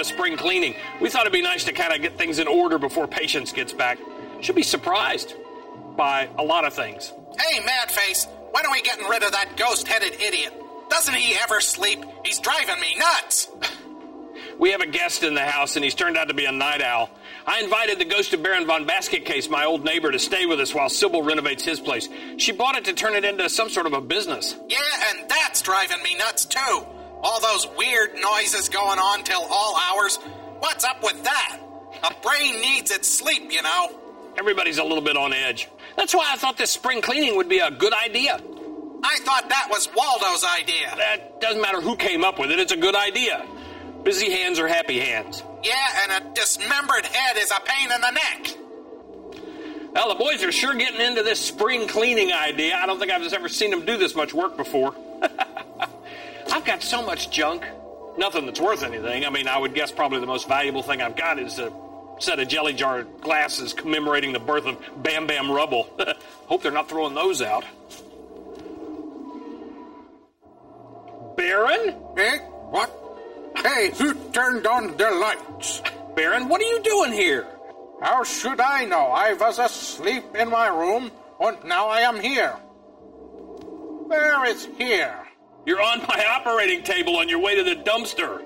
a of spring cleaning. We thought it'd be nice to kind of get things in order before patience gets back. Should be surprised by a lot of things. Hey, Madface, when are we getting rid of that ghost headed idiot? Doesn't he ever sleep? He's driving me nuts. We have a guest in the house, and he's turned out to be a night owl. I invited the ghost of Baron von Basket Case, my old neighbor, to stay with us while Sybil renovates his place. She bought it to turn it into some sort of a business. Yeah, and that's driving me nuts too. All those weird noises going on till all hours. What's up with that? A brain needs its sleep, you know. Everybody's a little bit on edge. That's why I thought this spring cleaning would be a good idea. I thought that was Waldo's idea. That doesn't matter who came up with it, it's a good idea. Busy hands are happy hands. Yeah, and a dismembered head is a pain in the neck. Well, the boys are sure getting into this spring cleaning idea. I don't think I've ever seen them do this much work before. I've got so much junk. Nothing that's worth anything. I mean, I would guess probably the most valuable thing I've got is a set of jelly jar glasses commemorating the birth of Bamm-Bamm Rubble. Hope they're not throwing those out. Baron? Eh? What? Hey, who turned on the lights? Baron, what are you doing here? How should I know? I was asleep in my room, and now I am here. Where is here? You're on my operating table on your way to the dumpster.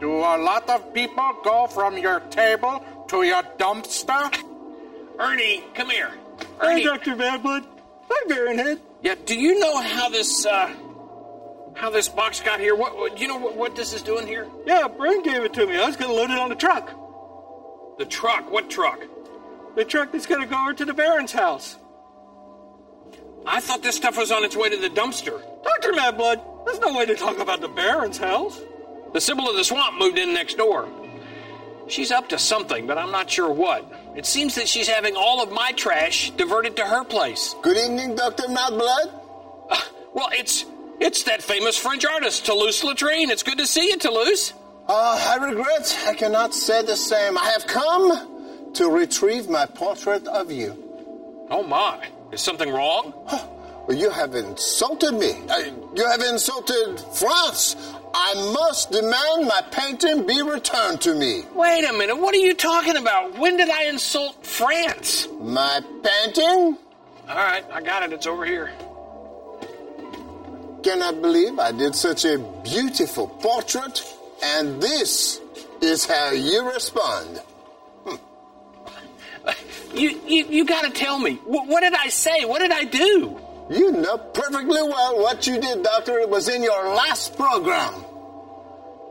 Do a lot of people go from your table to your dumpster? Ernie, come here. Ernie. Hi, Dr. Badblood. Hi, Baronhead. Yeah, do you know how this, uh, how this box got here? What, what do you know what, what this is doing here? Yeah, Brain gave it to me. I was going to load it on the truck. The truck? What truck? The truck that's going to go over to the Baron's house. I thought this stuff was on its way to the dumpster. Dr. Madblood, there's no way to talk about the Baron's house. The Sybil of the Swamp moved in next door. She's up to something, but I'm not sure what. It seems that she's having all of my trash diverted to her place. Good evening, Dr. Madblood. Uh, well, it's it's that famous French artist, Toulouse Latrine. It's good to see you, Toulouse. Uh, I regret I cannot say the same. I have come to retrieve my portrait of you. Oh, my. Is something wrong? You have insulted me. Uh, you have insulted France. I must demand my painting be returned to me. Wait a minute. What are you talking about? When did I insult France? My painting? All right, I got it. It's over here. Cannot believe I did such a beautiful portrait, and this is how you respond. You, you, you got to tell me. What, what did I say? What did I do? You know perfectly well what you did, Doctor. It was in your last program.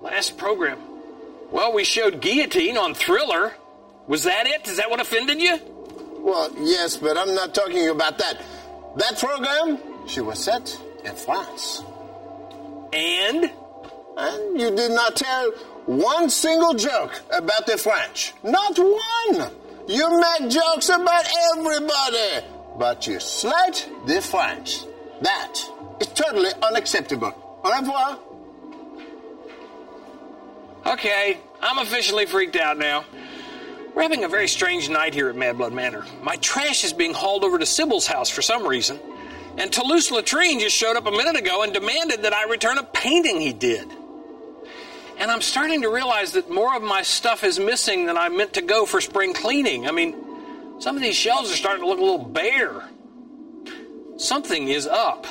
Last program? Well, we showed guillotine on Thriller. Was that it? Is that what offended you? Well, yes, but I'm not talking about that. That program, she was set in France. And? And you did not tell one single joke about the French. Not one! You make jokes about everybody, but you slight the French. That is totally unacceptable. Au revoir. Okay, I'm officially freaked out now. We're having a very strange night here at Mad Blood Manor. My trash is being hauled over to Sybil's house for some reason. And Toulouse Latrine just showed up a minute ago and demanded that I return a painting he did. And I'm starting to realize that more of my stuff is missing than I meant to go for spring cleaning. I mean, some of these shelves are starting to look a little bare. Something is up.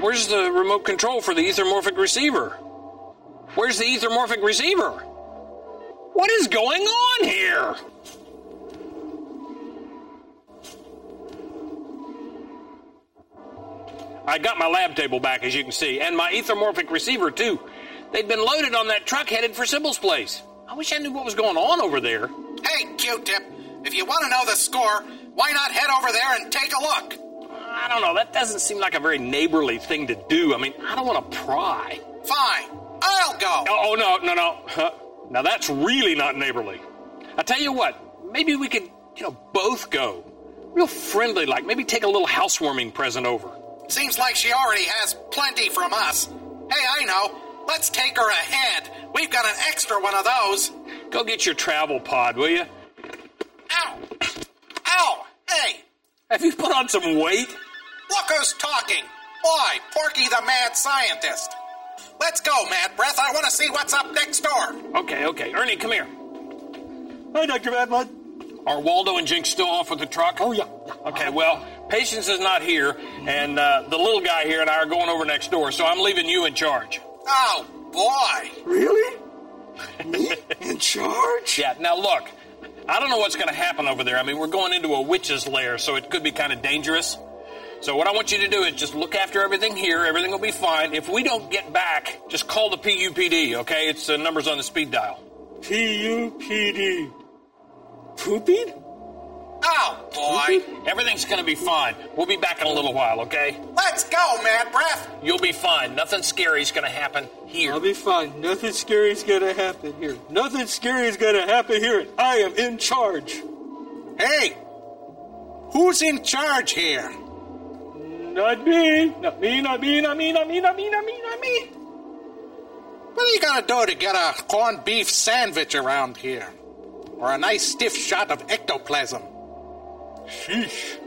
Where's the remote control for the ethermorphic receiver? Where's the ethermorphic receiver? What is going on here? I got my lab table back, as you can see, and my ethermorphic receiver, too. They'd been loaded on that truck headed for Sybil's place. I wish I knew what was going on over there. Hey, Q-Tip, if you want to know the score, why not head over there and take a look? I don't know. That doesn't seem like a very neighborly thing to do. I mean, I don't want to pry. Fine. I'll go. Oh, oh no, no, no. Huh. Now that's really not neighborly. I tell you what, maybe we could, you know, both go. Real friendly like. Maybe take a little housewarming present over. Seems like she already has plenty from us. Hey, I know. Let's take her ahead. We've got an extra one of those. Go get your travel pod, will you? Have you put on some weight? Look who's talking! Why, Porky the mad scientist! Let's go, Mad Breath. I want to see what's up next door. Okay, okay. Ernie, come here. Hi, Dr. Bad Blood. Are Waldo and Jinx still off with the truck? Oh, yeah. Okay, well, Patience is not here, and uh, the little guy here and I are going over next door, so I'm leaving you in charge. Oh, boy. Really? Me? In charge? Yeah, now look, I don't know what's going to happen over there. I mean, we're going into a witch's lair, so it could be kind of dangerous. So what I want you to do is just look after everything here. Everything will be fine. If we don't get back, just call the PUPD, okay? It's the numbers on the speed dial. P-U-P-D. Pooping? Oh, boy. Everything's going to be fine. We'll be back in a little while, okay? Let's go, Mad Breath. You'll be fine. Nothing scary's going to happen here. I'll be fine. Nothing scary's gonna happen here. Nothing scary's gonna happen here. I am in charge. Hey, who's in charge here? Not me. Not me, not me, not me, not me, not me, not me, not me. What are you gonna do to get a corned beef sandwich around here? Or a nice stiff shot of ectoplasm? Sheesh.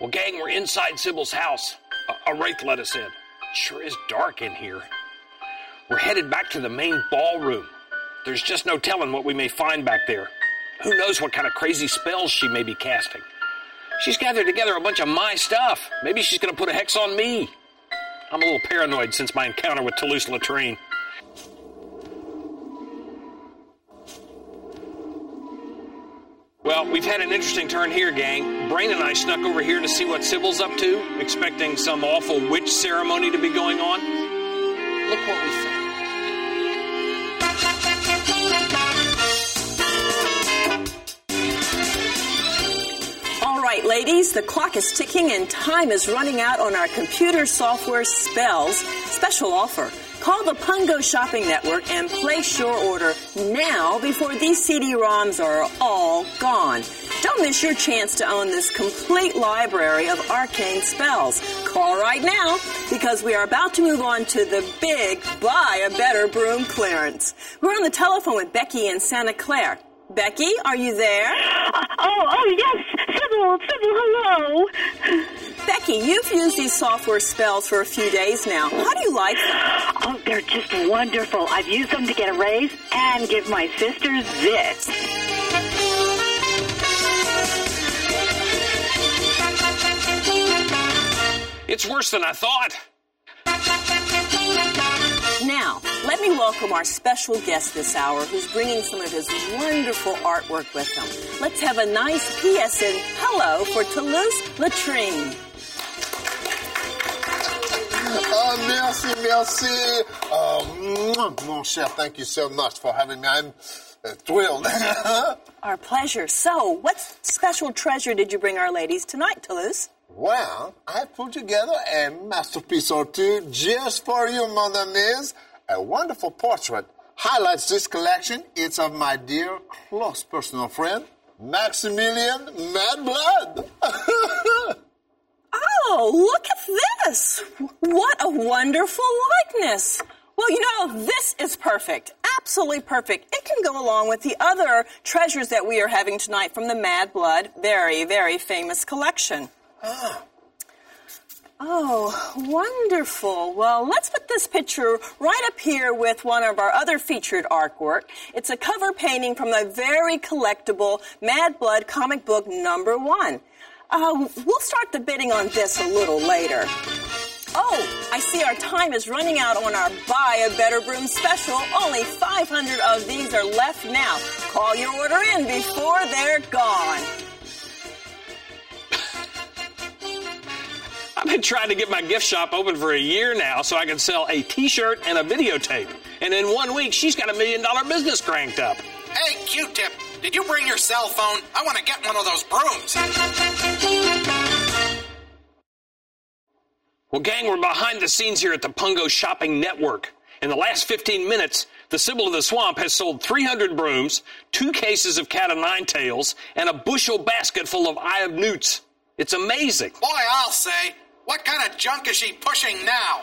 Well, gang, we're inside Sybil's house. A, a wraith let us in. Sure is dark in here. We're headed back to the main ballroom. There's just no telling what we may find back there. Who knows what kind of crazy spells she may be casting. She's gathered together a bunch of my stuff. Maybe she's going to put a hex on me. I'm a little paranoid since my encounter with Toulouse Latrine. Well, we've had an interesting turn here, gang. Brain and I snuck over here to see what Sybil's up to, expecting some awful witch ceremony to be going on. Look what we found. All right, ladies, the clock is ticking and time is running out on our computer software spells. Special offer. Call the Pungo Shopping Network and place your order now before these CD-ROMs are all gone. Don't miss your chance to own this complete library of arcane spells. Call right now because we are about to move on to the big Buy a Better Broom clearance. We're on the telephone with Becky in Santa Clara. Becky, are you there? Oh, oh yes, Sybil, Sybil, hello. Becky, you've used these software spells for a few days now. How do you like them? Oh, they're just wonderful. I've used them to get a raise and give my sisters this. It's worse than I thought. Now, let me welcome our special guest this hour who's bringing some of his wonderful artwork with him. Let's have a nice PSN hello for Toulouse Latrine. Oh, merci, merci. Oh, mon cher, thank you so much for having me. I'm uh, thrilled. Our pleasure. So, what special treasure did you bring our ladies tonight, Toulouse? well, I put together a masterpiece or two just for you, mon amis. A wonderful portrait highlights this collection. It's of my dear, close personal friend, Maximilian Mad Blood. Oh, look at this! What a wonderful likeness! Well, you know, this is perfect. Absolutely perfect. It can go along with the other treasures that we are having tonight from the Mad Blood, very, very famous collection. Ah. Oh, wonderful. Well, let's put this picture right up here with one of our other featured artwork. It's a cover painting from the very collectible Mad Blood comic book number one. Uh, we'll start the bidding on this a little later. Oh, I see our time is running out on our Buy a Better Broom special. Only 500 of these are left now. Call your order in before they're gone. I've been trying to get my gift shop open for a year now so I can sell a t-shirt and a videotape. And in one week, she's got a million dollar business cranked up. Hey, Q-Tip, did you bring your cell phone? I want to get one of those brooms. Well, gang, we're behind the scenes here at the Pungo Shopping Network. In the last 15 minutes, the Sybil of the Swamp has sold 300 brooms, two cases of cat o' nine tails, and a bushel basket full of eye of newts. It's amazing. Boy, I'll say, what kind of junk is she pushing now?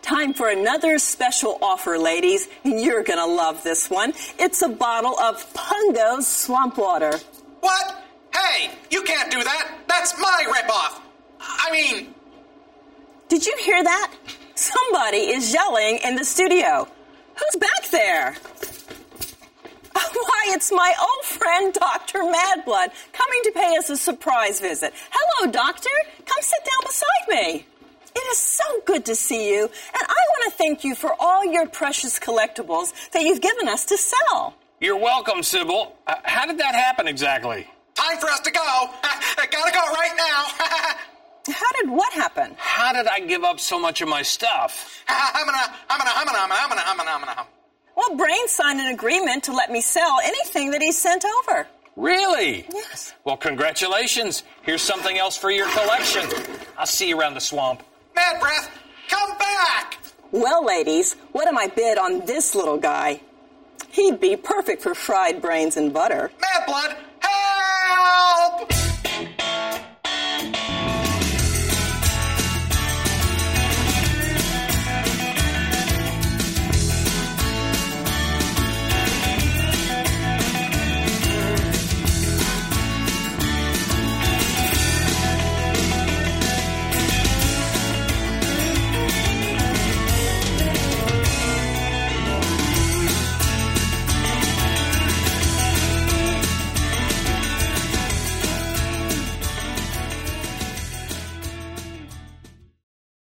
Time for another special offer, ladies. And you're going to love this one. It's a bottle of Pungo's Swamp Water. What? Hey, you can't do that. That's my ripoff. I mean, Did you hear that? Somebody is yelling in the studio. Who's back there? Why, it's my old friend, Dr. Madblood, coming to pay us a surprise visit. Hello, Doctor. Come sit down beside me. It is so good to see you, and I want to thank you for all your precious collectibles that you've given us to sell. You're welcome, Sybil. Uh, how did that happen exactly? time for us to go. I gotta go right now. How did what happen? How did I give up so much of my stuff? I'm gonna, I'm gonna, I'm gonna, I'm gonna, I'm gonna, I'm gonna, I'm gonna. Well, Brain signed an agreement to let me sell anything that he sent over. Really? Yes. Well, congratulations. Here's something else for your collection. I'll see you around the swamp. Mad Breath, come back! Well, ladies, what am I bid on this little guy? He'd be perfect for fried brains and butter. Mad Blood,